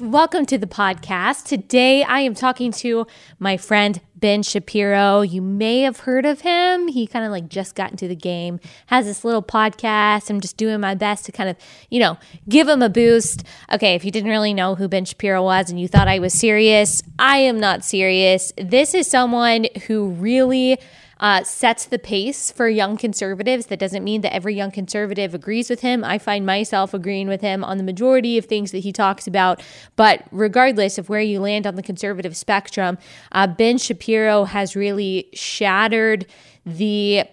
Welcome to the podcast. Today I am talking to my friend Ben Shapiro. You may have heard of him. He kind of like just got into the game, has this little podcast. I'm just doing my best to kind of, you know, give him a boost. Okay, if you didn't really know who Ben Shapiro was and you thought I was serious, I am not serious. This is someone who really uh, sets the pace for young conservatives. That doesn't mean that every young conservative agrees with him. I find myself agreeing with him on the majority of things that he talks about. But regardless of where you land on the conservative spectrum, uh, Ben Shapiro has really shattered the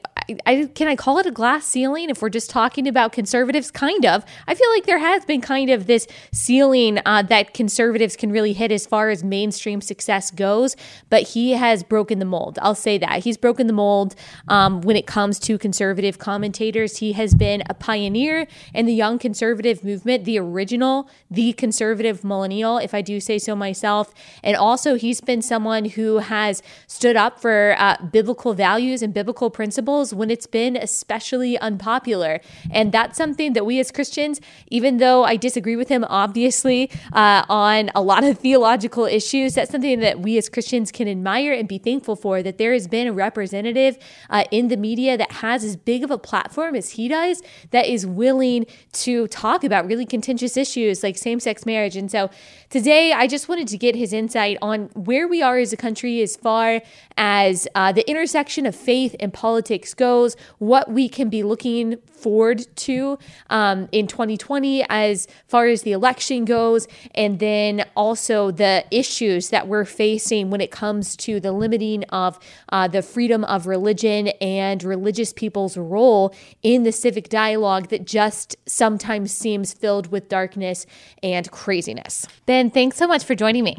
I, can I call it a glass ceiling if we're just talking about conservatives? Kind of. I feel like there has been kind of this ceiling uh, that conservatives can really hit as far as mainstream success goes, but he has broken the mold. I'll say that. He's broken the mold um, when it comes to conservative commentators. He has been a pioneer in the young conservative movement, the original, the conservative millennial, if I do say so myself. And also, he's been someone who has stood up for uh, biblical values and biblical principles when it's been especially unpopular. And that's something that we as Christians, even though I disagree with him, obviously, uh, on a lot of theological issues, that's something that we as Christians can admire and be thankful for that there has been a representative uh, in the media that has as big of a platform as he does that is willing to talk about really contentious issues like same sex marriage. And so today, I just wanted to get his insight on where we are as a country as far as uh, the intersection of faith and politics goes, what we can be looking forward to um, in 2020 as far as the election goes, and then also the issues that we're facing when it comes to the limiting of uh, the freedom of religion and religious people's role in the civic dialogue that just sometimes seems filled with darkness and craziness. Ben, thanks so much for joining me.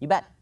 You bet.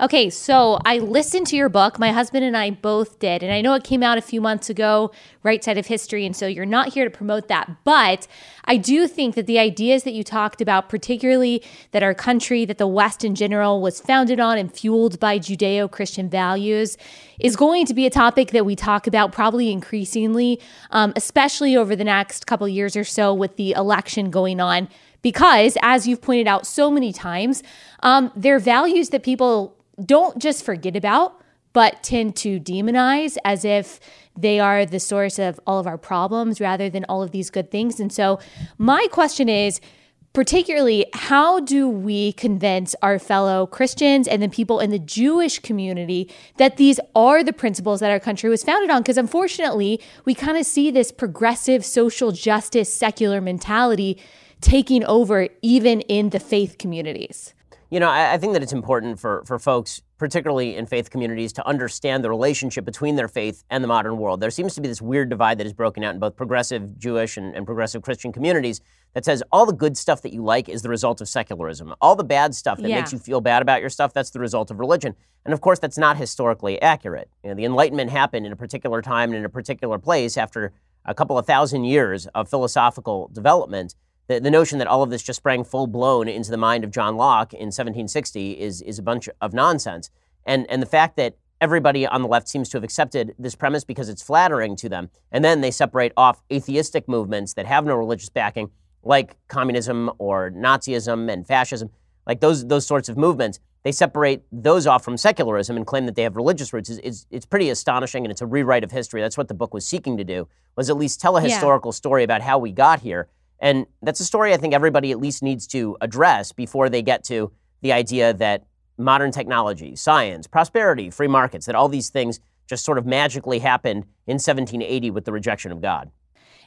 Okay, so I listened to your book. My husband and I both did. And I know it came out a few months ago, Right Side of History. And so you're not here to promote that. But I do think that the ideas that you talked about, particularly that our country, that the West in general was founded on and fueled by Judeo Christian values, is going to be a topic that we talk about probably increasingly, um, especially over the next couple years or so with the election going on because, as you've pointed out so many times, um, they're values that people don't just forget about, but tend to demonize as if they are the source of all of our problems rather than all of these good things. And so, my question is, particularly how do we convince our fellow Christians and the people in the Jewish community that these are the principles that our country was founded on? Because unfortunately, we kind of see this progressive social justice secular mentality taking over even in the faith communities. You know, I, I, think that it's important for, for folks, particularly in faith communities, to understand the relationship between their faith and the modern world. There seems to be this weird divide that is broken out in both progressive Jewish and, and progressive Christian communities that says all the good stuff that you like is the result of secularism. All the bad stuff that yeah. makes you feel bad about your stuff, that's the result of religion. And of course, that's not historically accurate. You know, the Enlightenment happened in a particular time and in a particular place after a couple of thousand years of philosophical development the, the notion that all of this just sprang full blown into the mind of John Locke in 1760 is, is a bunch of nonsense. And, and the fact that everybody on the left seems to have accepted this premise because it's flattering to them, and then they separate off atheistic movements that have no religious backing, like communism or Nazism and fascism, like those, those sorts of movements. They separate those off from secularism and claim that they have religious roots. It's, it's, it's pretty astonishing, and it's a rewrite of history. That's what the book was seeking to do, was at least tell a historical yeah. story about how we got here and that's a story I think everybody at least needs to address before they get to the idea that modern technology, science, prosperity, free markets, that all these things just sort of magically happened in 1780 with the rejection of God.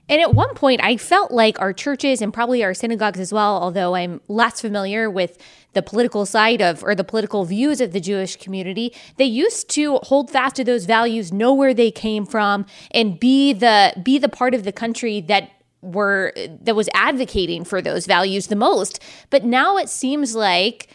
And at one point, I felt like our churches and probably our synagogues as well, although I'm less familiar with the political side of or the political views of the Jewish community, they used to hold fast to those values, know where they came from, and be the be the part of the country that were that was advocating for those values the most. But now it seems like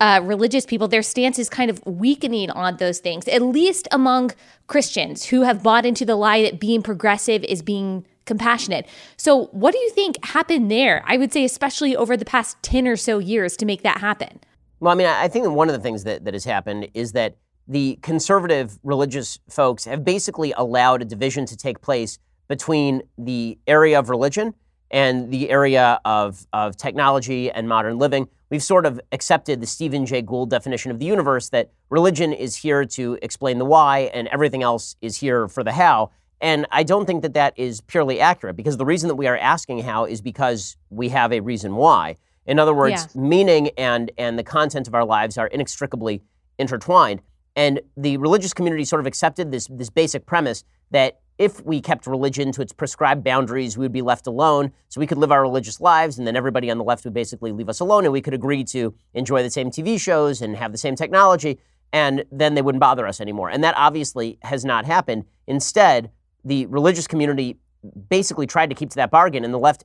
uh, religious people, their stance is kind of weakening on those things, at least among Christians who have bought into the lie that being progressive is being compassionate. So, what do you think happened there? I would say, especially over the past 10 or so years, to make that happen. Well, I mean, I think one of the things that, that has happened is that the conservative religious folks have basically allowed a division to take place between the area of religion and the area of, of technology and modern living, we've sort of accepted the Stephen Jay Gould definition of the universe that religion is here to explain the why and everything else is here for the how. And I don't think that that is purely accurate because the reason that we are asking how is because we have a reason why. In other words, yeah. meaning and, and the content of our lives are inextricably intertwined. And the religious community sort of accepted this, this basic premise that if we kept religion to its prescribed boundaries, we would be left alone. So we could live our religious lives, and then everybody on the left would basically leave us alone, and we could agree to enjoy the same TV shows and have the same technology, and then they wouldn't bother us anymore. And that obviously has not happened. Instead, the religious community basically tried to keep to that bargain, and the left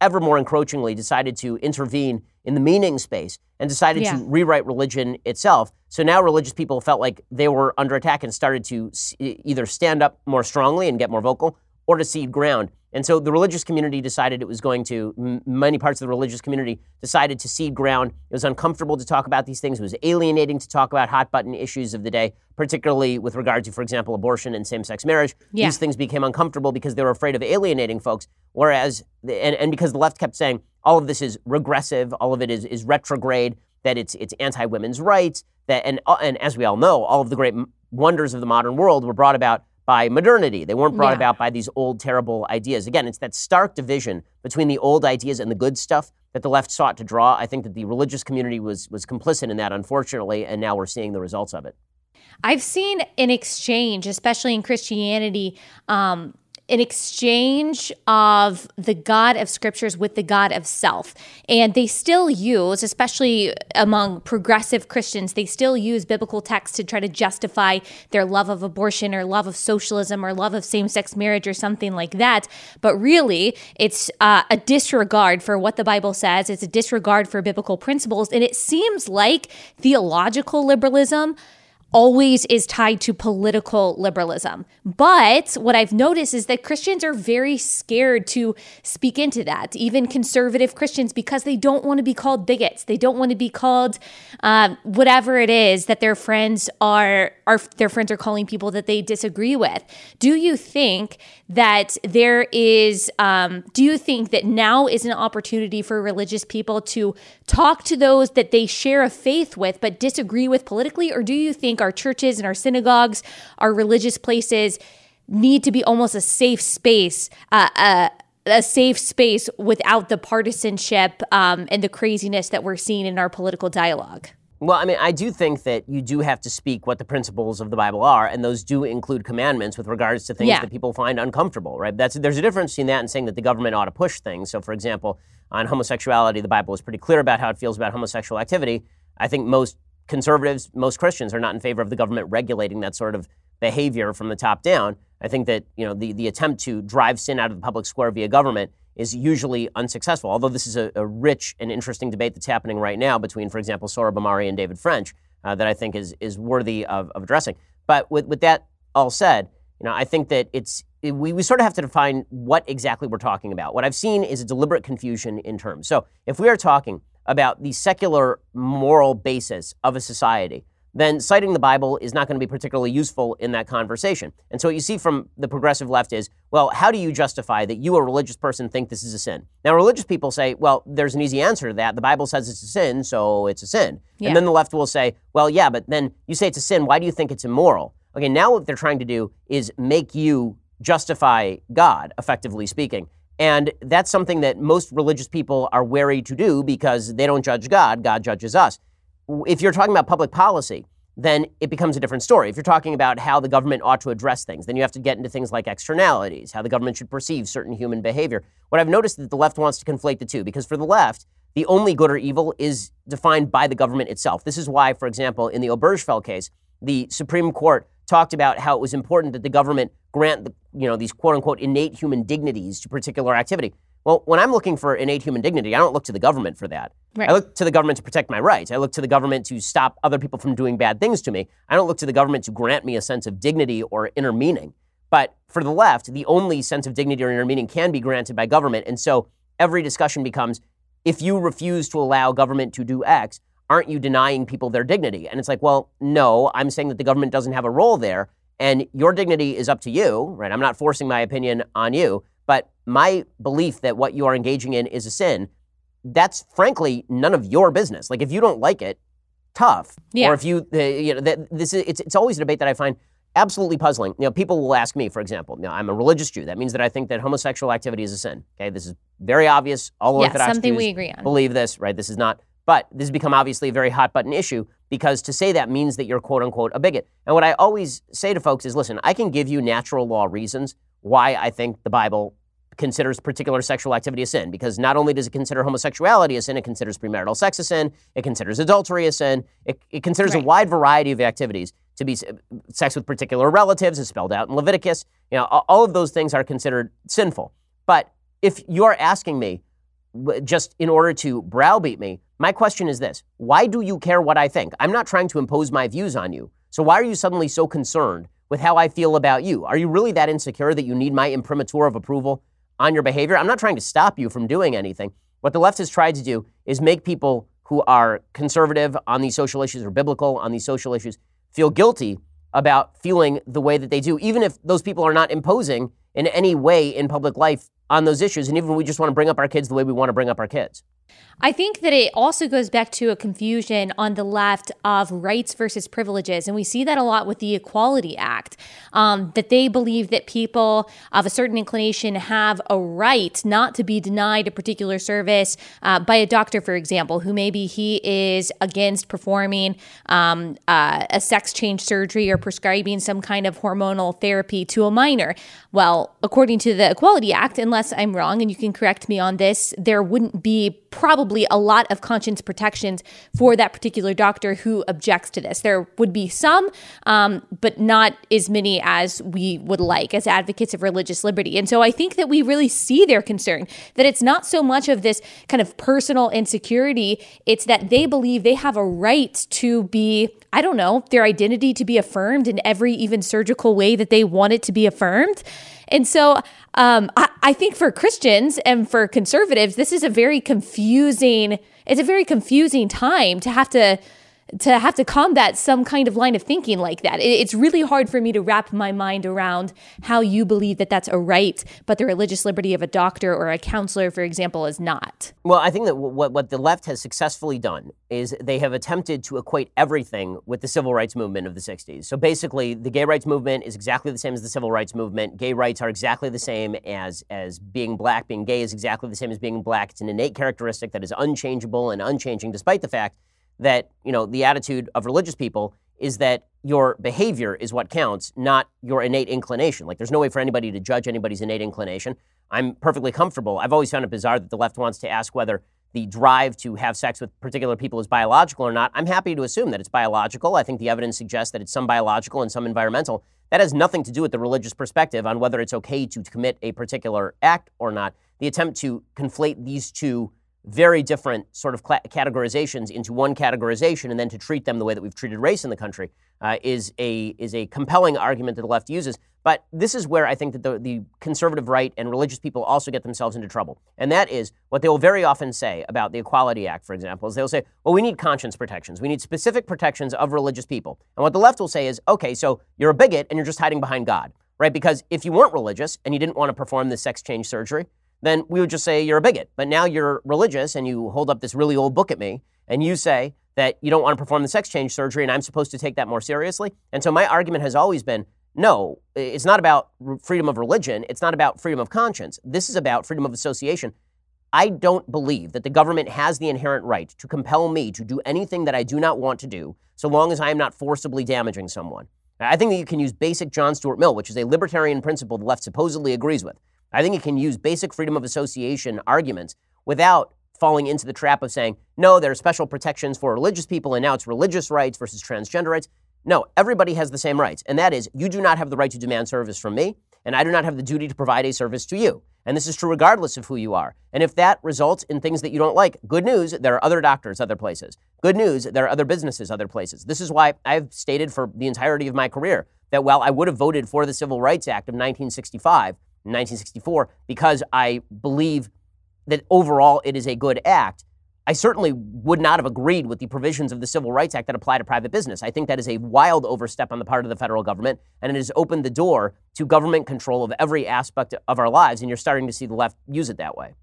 ever more encroachingly decided to intervene in the meaning space and decided yeah. to rewrite religion itself. So now religious people felt like they were under attack and started to either stand up more strongly and get more vocal or to cede ground. And so the religious community decided it was going to, m- many parts of the religious community decided to cede ground. It was uncomfortable to talk about these things. It was alienating to talk about hot button issues of the day, particularly with regard to, for example, abortion and same sex marriage. Yeah. These things became uncomfortable because they were afraid of alienating folks. Whereas, and, and because the left kept saying all of this is regressive, all of it is, is retrograde, that it's, it's anti women's rights, that, and, uh, and as we all know, all of the great wonders of the modern world were brought about by modernity. They weren't brought yeah. about by these old, terrible ideas. Again, it's that stark division between the old ideas and the good stuff that the left sought to draw. I think that the religious community was, was complicit in that, unfortunately, and now we're seeing the results of it. I've seen an exchange, especially in Christianity, um, an exchange of the God of scriptures with the God of self. And they still use, especially among progressive Christians, they still use biblical texts to try to justify their love of abortion or love of socialism or love of same sex marriage or something like that. But really, it's uh, a disregard for what the Bible says, it's a disregard for biblical principles. And it seems like theological liberalism always is tied to political liberalism. But what I've noticed is that Christians are very scared to speak into that, even conservative Christians, because they don't want to be called bigots. They don't want to be called uh, whatever it is that their friends are, are their friends are calling people that they disagree with. Do you think that there is? Um, do you think that now is an opportunity for religious people to talk to those that they share a faith with but disagree with politically, or do you think? Our churches and our synagogues, our religious places need to be almost a safe space, uh, uh, a safe space without the partisanship um, and the craziness that we're seeing in our political dialogue. Well, I mean, I do think that you do have to speak what the principles of the Bible are, and those do include commandments with regards to things yeah. that people find uncomfortable, right? That's there's a difference between that and saying that the government ought to push things. So, for example, on homosexuality, the Bible is pretty clear about how it feels about homosexual activity. I think most conservatives, most Christians are not in favor of the government regulating that sort of behavior from the top down. I think that you know the, the attempt to drive sin out of the public square via government is usually unsuccessful. Although this is a, a rich and interesting debate that's happening right now between, for example, Sohrab Ahmari and David French, uh, that I think is is worthy of, of addressing. But with, with that all said, you know, I think that it's we, we sort of have to define what exactly we're talking about. What I've seen is a deliberate confusion in terms. So if we are talking about the secular moral basis of a society, then citing the Bible is not going to be particularly useful in that conversation. And so what you see from the progressive left is, well, how do you justify that you, a religious person, think this is a sin? Now, religious people say, well, there's an easy answer to that. The Bible says it's a sin, so it's a sin. Yeah. And then the left will say, well, yeah, but then you say it's a sin. Why do you think it's immoral? Okay, now what they're trying to do is make you justify God, effectively speaking. And that's something that most religious people are wary to do because they don't judge God, God judges us. If you're talking about public policy, then it becomes a different story. If you're talking about how the government ought to address things, then you have to get into things like externalities, how the government should perceive certain human behavior. What I've noticed is that the left wants to conflate the two, because for the left, the only good or evil is defined by the government itself. This is why, for example, in the Obergefell case, the Supreme Court talked about how it was important that the government grant the, you know these quote unquote innate human dignities to particular activity. Well, when I'm looking for innate human dignity, I don't look to the government for that. Right. I look to the government to protect my rights. I look to the government to stop other people from doing bad things to me. I don't look to the government to grant me a sense of dignity or inner meaning. But for the left, the only sense of dignity or inner meaning can be granted by government. And so every discussion becomes if you refuse to allow government to do X, aren't you denying people their dignity? And it's like, well, no, I'm saying that the government doesn't have a role there. And your dignity is up to you, right? I'm not forcing my opinion on you. But my belief that what you are engaging in is a sin that's frankly none of your business. Like if you don't like it, tough. Yeah. Or if you, uh, you know, that, this is it's, it's always a debate that I find absolutely puzzling. You know, people will ask me, for example, you know, I'm a religious Jew. That means that I think that homosexual activity is a sin. Okay, this is very obvious. All Yeah, Orthodox something Jews we agree on. believe this, right? This is not. But this has become obviously a very hot button issue because to say that means that you're quote unquote a bigot. And what I always say to folks is, listen, I can give you natural law reasons why I think the Bible considers particular sexual activity a sin because not only does it consider homosexuality a sin, it considers premarital sex a sin, it considers adultery a sin, it, it considers Right. a wide variety of activities to be sex with particular relatives is spelled out in Leviticus. You know, all of those things are considered sinful. But if you're asking me just in order to browbeat me, my question is this: Why do you care what I think? I'm not trying to impose my views on you. So why are you suddenly so concerned with how I feel about you? Are you really that insecure that you need my imprimatur of approval on your behavior? I'm not trying to stop you from doing anything. What the left has tried to do is make people who are conservative on these social issues or biblical on these social issues feel guilty about feeling the way that they do, even if those people are not imposing in any way in public life on those issues. And even we just want to bring up our kids the way we want to bring up our kids. I think that it also goes back to a confusion on the left of rights versus privileges. And we see that a lot with the Equality Act, um, that they believe that people of a certain inclination have a right not to be denied a particular service uh, by a doctor, for example, who maybe he is against performing um, uh, a sex change surgery or prescribing some kind of hormonal therapy to a minor. Well, according to the Equality Act, unless I'm wrong, and you can correct me on this, there wouldn't be probably a lot of conscience protections for that particular doctor who objects to this. There would be some, um, but not as many as we would like as advocates of religious liberty. And so I think that we really see their concern that it's not so much of this kind of personal insecurity, it's that they believe they have a right to be, I don't know, their identity to be affirmed in every even surgical way that they want it to be affirmed. And so um, I, I think for Christians and for conservatives, this is a very confusing. It's a very confusing time to have to to have to combat some kind of line of thinking like that. It's really hard for me to wrap my mind around how you believe that that's a right, but the religious liberty of a doctor or a counselor, for example, is not. Well, I think that what, what the left has successfully done is they have attempted to equate everything with the civil rights movement of the 60s. So basically, the gay rights movement is exactly the same as the civil rights movement. Gay rights are exactly the same as, as being black. Being gay is exactly the same as being black. It's an innate characteristic that is unchangeable and unchanging, despite the fact that you know the attitude of religious people is that your behavior is what counts, not your innate inclination. Like there's no way for anybody to judge anybody's innate inclination. I'm perfectly comfortable. I've always found it bizarre that the left wants to ask whether the drive to have sex with particular people is biological or not. I'm happy to assume that it's biological. I think the evidence suggests that it's some biological and some environmental. That has nothing to do with the religious perspective on whether it's okay to commit a particular act or not. The attempt to conflate these two very different sort of categorizations into one categorization and then to treat them the way that we've treated race in the country uh, is a is a compelling argument that the left uses. But this is where I think that the, the conservative right and religious people also get themselves into trouble. And that is what they will very often say about the Equality Act, for example, is they'll say, well, we need conscience protections. We need specific protections of religious people. And what the left will say is, okay, so you're a bigot and you're just hiding behind God, right? Because if you weren't religious and you didn't want to perform this sex change surgery, then we would just say you're a bigot. But now you're religious and you hold up this really old book at me and you say that you don't want to perform the sex change surgery and I'm supposed to take that more seriously. And so my argument has always been no, it's not about freedom of religion. It's not about freedom of conscience. This is about freedom of association. I don't believe that the government has the inherent right to compel me to do anything that I do not want to do so long as I am not forcibly damaging someone. I think that you can use basic John Stuart Mill, which is a libertarian principle the left supposedly agrees with. I think you can use basic freedom of association arguments without falling into the trap of saying, no, there are special protections for religious people and now it's religious rights versus transgender rights. No, everybody has the same rights. And that is, you do not have the right to demand service from me, and I do not have the duty to provide a service to you. And this is true regardless of who you are. And if that results in things that you don't like, good news, there are other doctors other places. Good news, there are other businesses other places. This is why I've stated for the entirety of my career that while I would have voted for the Civil Rights Act of 1965, 1964, because I believe that overall it is a good act, I certainly would not have agreed with the provisions of the Civil Rights Act that apply to private business. I think that is a wild overstep on the part of the federal government, and it has opened the door to government control of every aspect of our lives, and you're starting to see the left use it that way.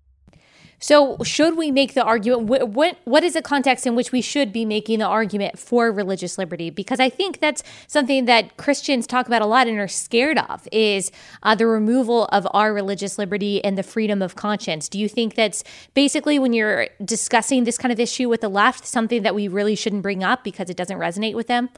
So, should we make the argument? What, what, is the context in which we should be making the argument for religious liberty? Because I think that's something that Christians talk about a lot and are scared of is uh, the removal of our religious liberty and the freedom of conscience. Do you think that's basically when you're discussing this kind of issue with the left, something that we really shouldn't bring up because it doesn't resonate with them?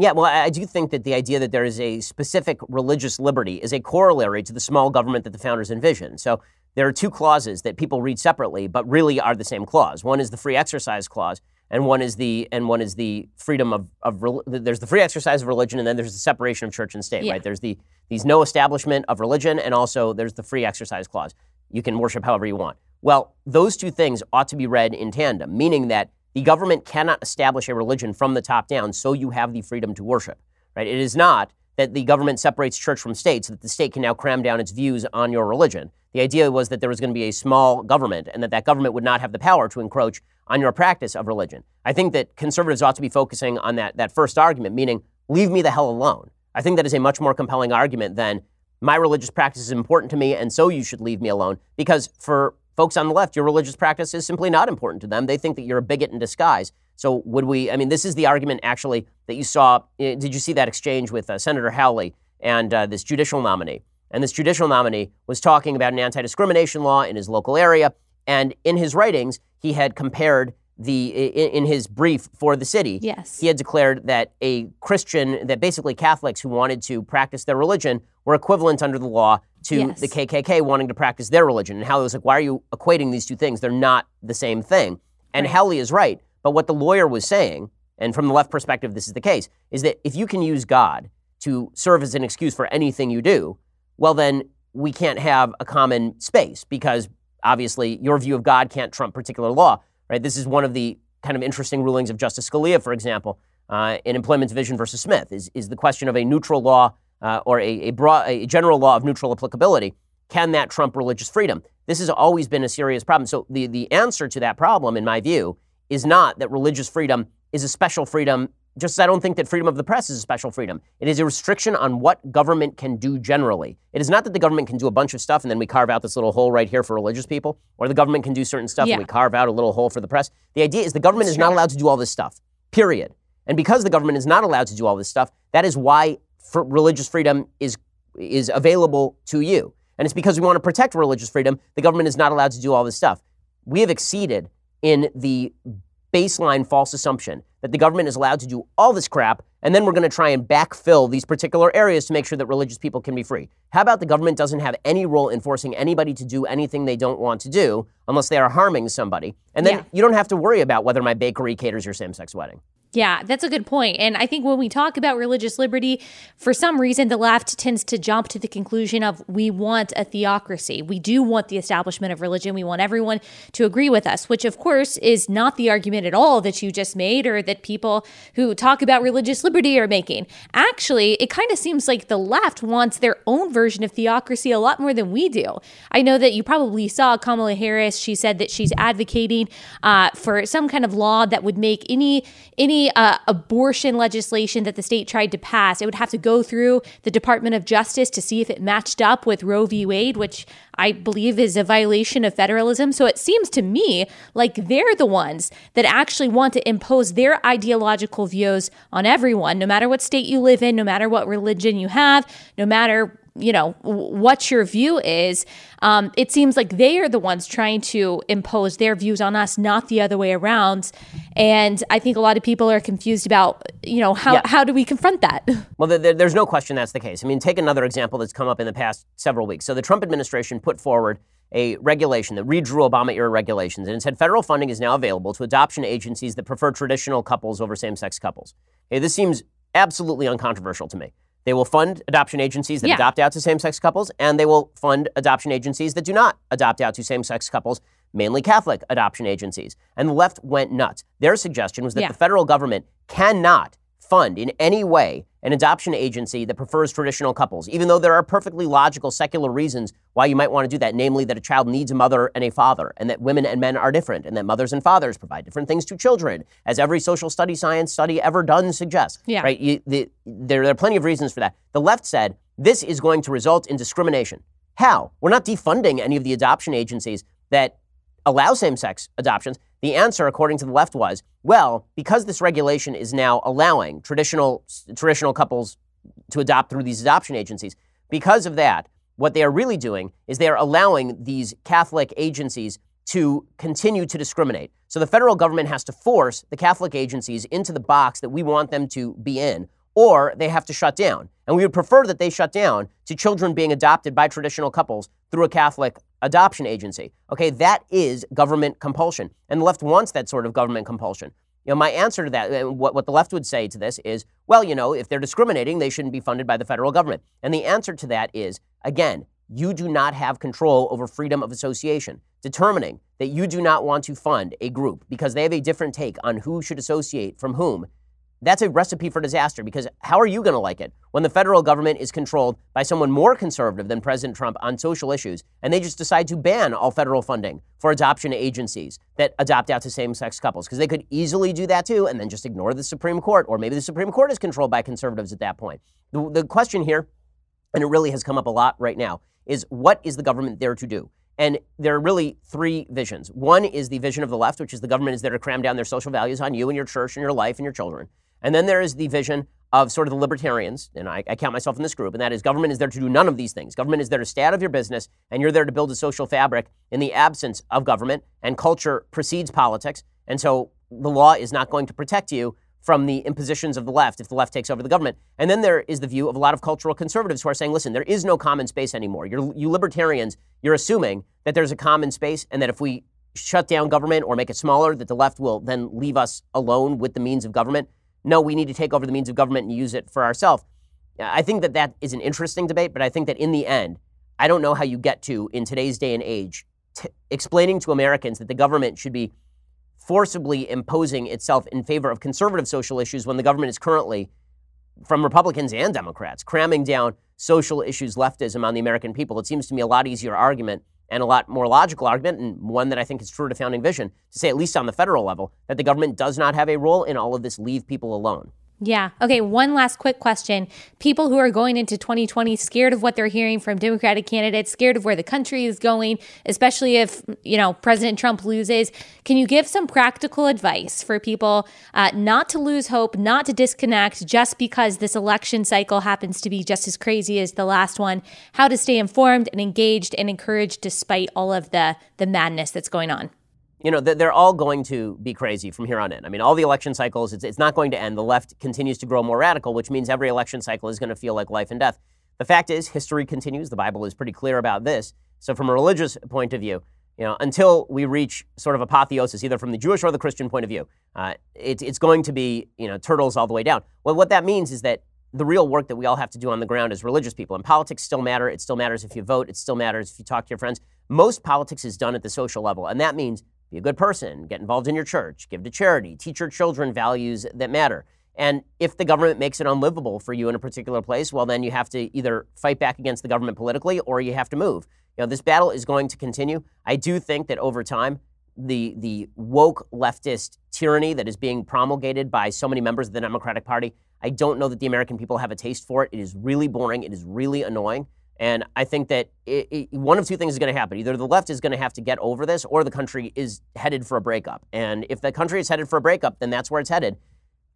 Yeah, well, I do think that the idea that there is a specific religious liberty is a corollary to the small government that the founders envisioned. So there are two clauses that people read separately, but really are the same clause. One is the free exercise clause, and one is the and one is the freedom of, of there's the free exercise of religion, and then there's the separation of church and state. Yeah. Right? There's the these no establishment of religion, and also there's the free exercise clause. You can worship however you want. Well, those two things ought to be read in tandem, meaning that the government cannot establish a religion from the top down, so you have the freedom to worship. Right? It is not that the government separates church from state so that the state can now cram down its views on your religion. The idea was that there was going to be a small government and that that government would not have the power to encroach on your practice of religion. I think that conservatives ought to be focusing on that, that first argument, meaning, leave me the hell alone. I think that is a much more compelling argument than my religious practice is important to me and so you should leave me alone. Because for folks on the left, your religious practice is simply not important to them. They think that you're a bigot in disguise. So would we? I mean, this is the argument actually that you saw. Eh, did you see that exchange with uh, Senator Hawley and uh, this judicial nominee? And this judicial nominee was talking about an anti-discrimination law in his local area, and in his writings, he had compared the in, his brief for the city. Yes, he had declared that a Christian, that basically Catholics who wanted to practice their religion were equivalent under the law to yes. the KKK wanting to practice their religion. And Hawley was like, "Why are you equating these two things? They're not the same thing." And right. Hawley is right. But what the lawyer was saying, and from the left perspective, this is the case, is that if you can use God to serve as an excuse for anything you do, well, then we can't have a common space because obviously your view of God can't trump particular law, right? This is one of the kind of interesting rulings of Justice Scalia, for example, uh, in Employment Division versus Smith, is, is the question of a neutral law uh, or a, a, broad, a general law of neutral applicability. Can that trump religious freedom? This has always been a serious problem. So the, the answer to that problem, in my view, is not that religious freedom is a special freedom, just as I don't think that freedom of the press is a special freedom. It is a restriction on what government can do generally. It is not that the government can do a bunch of stuff and then we carve out this little hole right here for religious people, or the government can do certain stuff yeah. and we carve out a little hole for the press. The idea is the government That's is not allowed to do all this stuff, period. And because the government is not allowed to do all this stuff, that is why religious freedom is, is available to you. And it's because we want to protect religious freedom, the government is not allowed to do all this stuff. We have exceeded in the baseline false assumption that the government is allowed to do all this crap, and then we're going to try and backfill these particular areas to make sure that religious people can be free. How about the government doesn't have any role in forcing anybody to do anything they don't want to do unless they are harming somebody? And then yeah. you don't have to worry about whether my bakery caters your same sex wedding. Yeah, that's a good point. And I think when we talk about religious liberty, for some reason, the left tends to jump to the conclusion of we want a theocracy. We do want the establishment of religion. We want everyone to agree with us, which, of course, is not the argument at all that you just made or that people who talk about religious liberty are making. Actually, it kind of seems like the left wants their own version of theocracy a lot more than we do. I know that you probably saw Kamala Harris. She said that she's advocating uh, for some kind of law that would make any any uh, abortion legislation that the state tried to pass, it would have to go through the Department of Justice to see if it matched up with Roe v. Wade, which I believe is a violation of federalism. So it seems to me like they're the ones that actually want to impose their ideological views on everyone, no matter what state you live in, no matter what religion you have, no matter you know what your view is um, it seems like they are the ones trying to impose their views on us not the other way around and i think a lot of people are confused about you know how, yeah. how do we confront that well there, there's no question that's the case i mean take another example that's come up in the past several weeks so the trump administration put forward a regulation that redrew Obama era regulations, and it said federal funding is now available to adoption agencies that prefer traditional couples over same sex couples. Okay, this seems absolutely uncontroversial to me. They will fund adoption agencies that yeah. adopt out to same sex couples, and they will fund adoption agencies that do not adopt out to same sex couples, mainly Catholic adoption agencies. And the left went nuts. Their suggestion was that yeah. the federal government cannot fund in any way an adoption agency that prefers traditional couples, even though there are perfectly logical secular reasons why you might want to do that, namely that a child needs a mother and a father, and that women and men are different, and that mothers and fathers provide different things to children, as every social study science study ever done suggests. Yeah. Right? You, the, there, there are plenty of reasons for that. The left said this is going to result in discrimination. How? We're not defunding any of the adoption agencies that allow same sex adoptions? The answer, according to the left, was well, because this regulation is now allowing traditional, traditional couples to adopt through these adoption agencies, because of that, what they are really doing is they are allowing these Catholic agencies to continue to discriminate. So the federal government has to force the Catholic agencies into the box that we want them to be in, or they have to shut down. And we would prefer that they shut down to children being adopted by traditional couples through a Catholic adoption agency. Okay, that is government compulsion. And the left wants that sort of government compulsion. You know, my answer to that, uh, what, what the left would say to this is, well, you know, if they're discriminating, they shouldn't be funded by the federal government. And the answer to that is, again, you do not have control over freedom of association. Determining that you do not want to fund a group because they have a different take on who should associate from whom that's a recipe for disaster because how are you going to like it when the federal government is controlled by someone more conservative than President Trump on social issues and they just decide to ban all federal funding for adoption agencies that adopt out to same sex couples? Because they could easily do that too and then just ignore the Supreme Court, or maybe the Supreme Court is controlled by conservatives at that point. The, the question here, and it really has come up a lot right now, is what is the government there to do? And there are really three visions. One is the vision of the left, which is the government is there to cram down their social values on you and your church and your life and your children. And then there is the vision of sort of the libertarians, and I, I, count myself in this group, and that is government is there to do none of these things. Government is there to stay out of your business, and you're there to build a social fabric in the absence of government, and culture precedes politics. And so the law is not going to protect you from the impositions of the left if the left takes over the government. And then there is the view of a lot of cultural conservatives who are saying, listen, there is no common space anymore. You're, you libertarians, you're assuming that there's a common space and that if we shut down government or make it smaller, that the left will then leave us alone with the means of government no, we need to take over the means of government and use it for ourselves. I think that that is an interesting debate, but I think that in the end, I don't know how you get to, in today's day and age, t- explaining to Americans that the government should be forcibly imposing itself in favor of conservative social issues when the government is currently, from Republicans and Democrats, cramming down social issues leftism on the American people. It seems to me a lot easier argument and a lot more logical argument, and one that I think is true to founding vision, to say, at least on the federal level, that the government does not have a role in all of this, leave people alone. Yeah. Okay. One last quick question. People who are going into 2020 scared of what they're hearing from Democratic candidates, scared of where the country is going, especially if, you know, President Trump loses. Can you give some practical advice for people uh, not to lose hope, not to disconnect just because this election cycle happens to be just as crazy as the last one? How to stay informed and engaged and encouraged despite all of the, the madness that's going on? You know, they're all going to be crazy from here on in. I mean, all the election cycles, it's, it's not going to end. The left continues to grow more radical, which means every election cycle is going to feel like life and death. The fact is, history continues. The Bible is pretty clear about this. So, from a religious point of view, you know, until we reach sort of apotheosis, either from the Jewish or the Christian point of view, uh, it, it's going to be, you know, turtles all the way down. Well, what that means is that the real work that we all have to do on the ground as religious people, and politics still matter. It still matters if you vote. It still matters if you talk to your friends. Most politics is done at the social level, and that means be a good person, get involved in your church, give to charity, teach your children values that matter. And if the government makes it unlivable for you in a particular place, well, then you have to either fight back against the government politically or you have to move. You know, this battle is going to continue. I do think that over time, the, the woke leftist tyranny that is being promulgated by so many members of the Democratic Party, I don't know that the American people have a taste for it. It is really boring. It is really annoying. And I think that it, it, one of two things is going to happen. Either the left is going to have to get over this, or the country is headed for a breakup. And if the country is headed for a breakup, then that's where it's headed.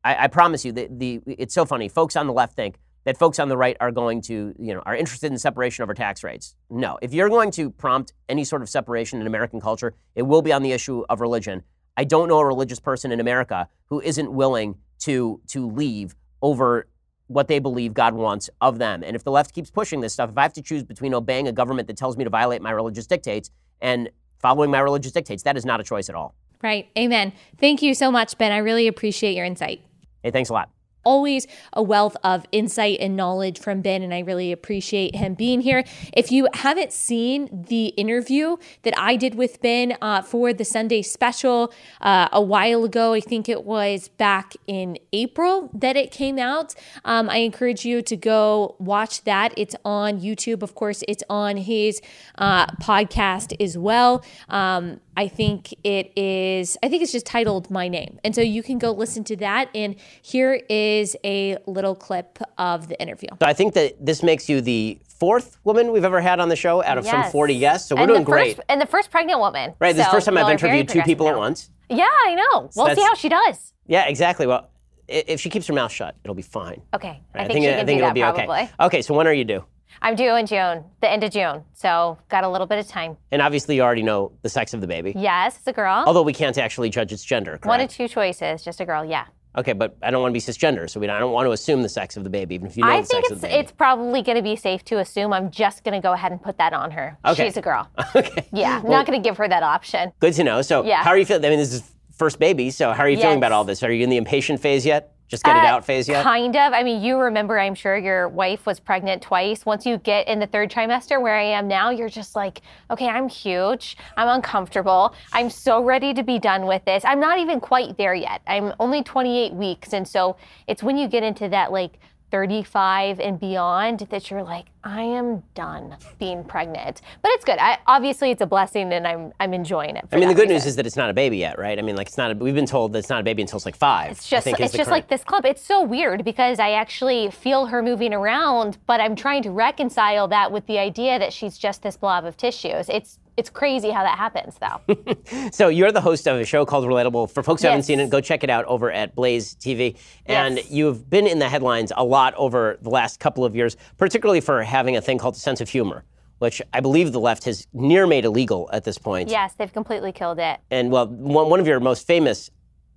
I, I promise you, that the, it's so funny. Folks on the left think that folks on the right are going to, you know, are interested in separation over tax rates. No. If you're going to prompt any sort of separation in American culture, it will be on the issue of religion. I don't know a religious person in America who isn't willing to to leave over what they believe God wants of them. And if the left keeps pushing this stuff, if I have to choose between obeying a government that tells me to violate my religious dictates and following my religious dictates, that is not a choice at all. Right. Amen. Thank you so much, Ben. I really appreciate your insight. Hey, thanks a lot always a wealth of insight and knowledge from Ben, and I really appreciate him being here. If you haven't seen the interview that I did with Ben uh, for the Sunday special uh, a while ago, I think it was back in April that it came out, um, I encourage you to go watch that. It's on YouTube. Of course, it's on his uh, podcast as well. Um, I think it is, I think it's just titled My Name. And so you can go listen to that. And here is a little clip of the interview. So I think that this makes you the fourth woman we've ever had on the show out of some 40 guests. So we're and doing the great. And the first pregnant woman. right. This is So the first time I've y'all are very interviewed two people at once. Yeah, I know. we'll see how she does. Yeah, exactly. Well, if she keeps her mouth shut, it'll be fine. Okay, Right? I think, she it- can I think do it'll that be probably. okay. Okay, so when are you due? I'm due in June, the end of June, so got a little bit of time. And obviously, you already know the sex of the baby. Yes, it's a girl. Although we can't actually judge its gender, correct? One of two choices, just a girl. Yeah. Okay, but I don't want to be cisgender, so we don't, I don't want to assume the sex of the baby, even if you know I the think sex it's of the baby. it's probably going to be safe to assume. I'm just going to go ahead and put that on her. Okay. She's a girl. okay. Yeah, I'm not going to give her that option. Good to know. So, Yeah. how are you feeling? I mean, this is first baby, so how are you feeling about all this? Are you in the impatient phase yet? Just get it Uh, out phase yet? Kind of. I mean, you remember, I'm sure your wife was pregnant twice. Once you get in the third trimester, where I am now, you're just like, okay, I'm huge. I'm uncomfortable. I'm so ready to be done with this. I'm not even quite there yet. I'm only 28 weeks. And so it's when you get into that like 35 and beyond that you're like, I am done being pregnant. But it's good. I, obviously, it's a blessing and I'm, I'm enjoying it. I mean, the good news is that it's not a baby yet, right? I mean, like it's not. A, we've been told that it's not a baby until it's like five. It's just it's just like this clump. It's so weird because I actually feel her moving around, but I'm trying to reconcile that with the idea that she's just this blob of tissues. It's it's crazy how that happens though. So you're the host of a show called Relatable. For folks who haven't seen it, go check it out over at Blaze TV. And Yes. you've been in the headlines a lot over the last couple of years, particularly for having a thing called a sense of humor, which I believe the left has near made illegal at this point. yes, they've completely killed it. And well, one, one of your most famous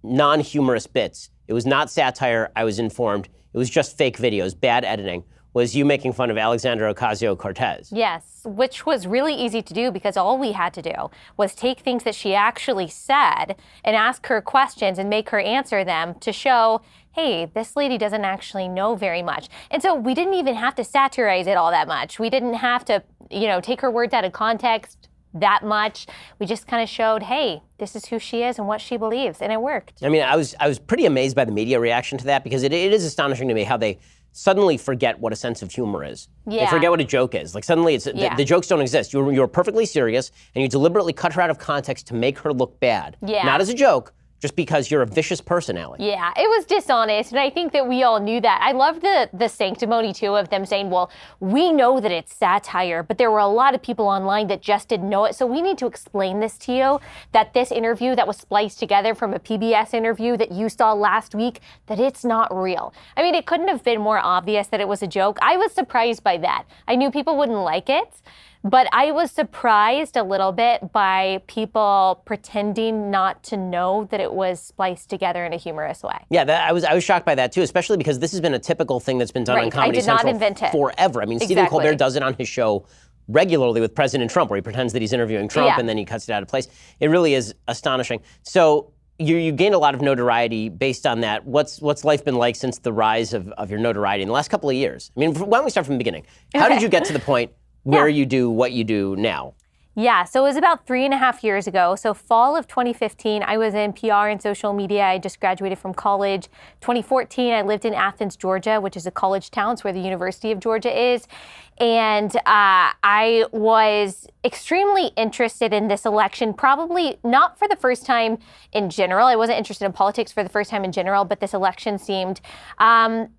non-humorous bits, it was not satire, I was informed, it was just fake videos, bad editing, was you making fun of Alexandria Ocasio-Cortez. Yes, which was really easy to do because all we had to do was take things that she actually said and ask her questions and make her answer them to show, hey, this lady doesn't actually know very much. And so we didn't even have to satirize it all that much. We didn't have to, you know, take her words out of context that much. We just kind of showed, hey, this is who she is and what she believes, and it worked. I mean, I was I was pretty amazed by the media reaction to that because it, it is astonishing to me how they suddenly forget what a sense of humor is. They Yeah. forget what a joke is. Like suddenly, it's Yeah. the, the jokes don't exist. You're you were perfectly serious, and you deliberately cut her out of context to make her look bad. Yeah. Not as a joke, just because you're a vicious person. Yeah, it was dishonest, and I think that we all knew that. I love the the sanctimony too of them saying, "Well, we know that it's satire, but there were a lot of people online that just didn't know it, so we need to explain this to you. That this interview that was spliced together from a PBS interview that you saw last week, that it's not real. I mean, it couldn't have been more obvious that it was a joke. I was surprised by that. I knew people wouldn't like it." But I was surprised a little bit by people pretending not to know that it was spliced together in a humorous way. Yeah, that, I was I was shocked by that too, especially because this has been a typical thing that's been done on Right, I Comedy did not Central invent it. forever. I mean, Stephen Colbert does it on his show regularly with President Trump, where he pretends that he's interviewing Trump Yeah. and then he cuts it out of place. It really is astonishing. So you, you gained a lot of notoriety based on that. What's what's life been like since the rise of, of your notoriety in the last couple of years? I mean, why don't we start from the beginning? How did you get to the point where you do what you do now? Yeah, so it was about three and a half years ago. So, fall of 2015, I was in PR and social media. I just graduated from college. 2014, I lived in Athens, Georgia, which is a college town. It's where the University of Georgia is. And uh, I was extremely interested in this election, probably not for the first time in general. I wasn't interested in politics for the first time in general, but this election seemed. Um,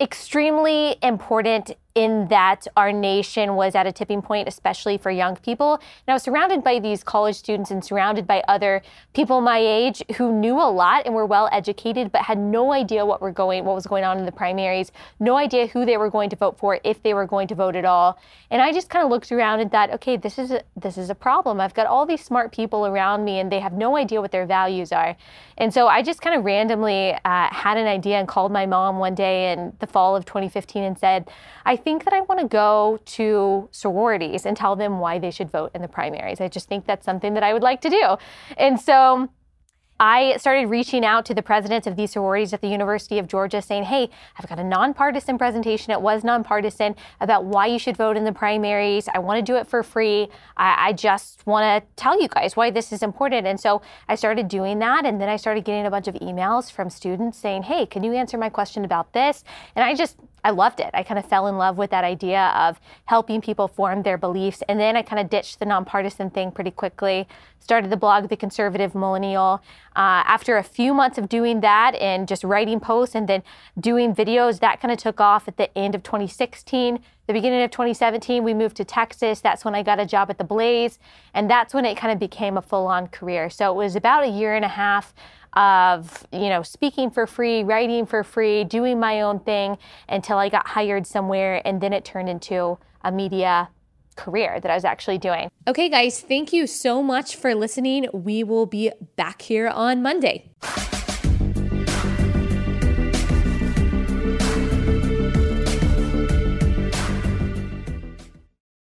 extremely important in that our nation was at a tipping point, especially for young people. And I was surrounded by these college students and surrounded by other people my age who knew a lot and were well educated, but had no idea what were going, what was going on in the primaries, no idea who they were going to vote for, if they were going to vote at all. And I just kind of looked around and thought, okay, this is a, this is a problem. I've got all these smart people around me, and they have no idea what their values are. And so I just kind of randomly uh, had an idea and called my mom one day in the fall of 2015 and said, I think that I want to go to sororities and tell them why they should vote in the primaries. I just think that's something that I would like to do. And so I started reaching out to the presidents of these sororities at the University of Georgia saying, hey, I've got a nonpartisan presentation. It was nonpartisan about why you should vote in the primaries. I want to do it for free. I, I just want to tell you guys why this is important. And so I started doing that. And then I started getting a bunch of emails from students saying, hey, can you answer my question about this? And I just, I loved it. I kind of fell in love with that idea of helping people form their beliefs. And then I kind of ditched the nonpartisan thing pretty quickly, started the blog, The Conservative Millennial. Uh, after a few months of doing that and just writing posts and then doing videos, that kind of took off at the end of 2016. The beginning of 2017, we moved to Texas. That's when I got a job at the Blaze. And that's when it kind of became a full on career. So it was about a year and a half of you know speaking for free writing for free doing my own thing until i got hired somewhere and then it turned into a media career that i was actually doing. Okay guys thank you so much for listening. We will be back here on monday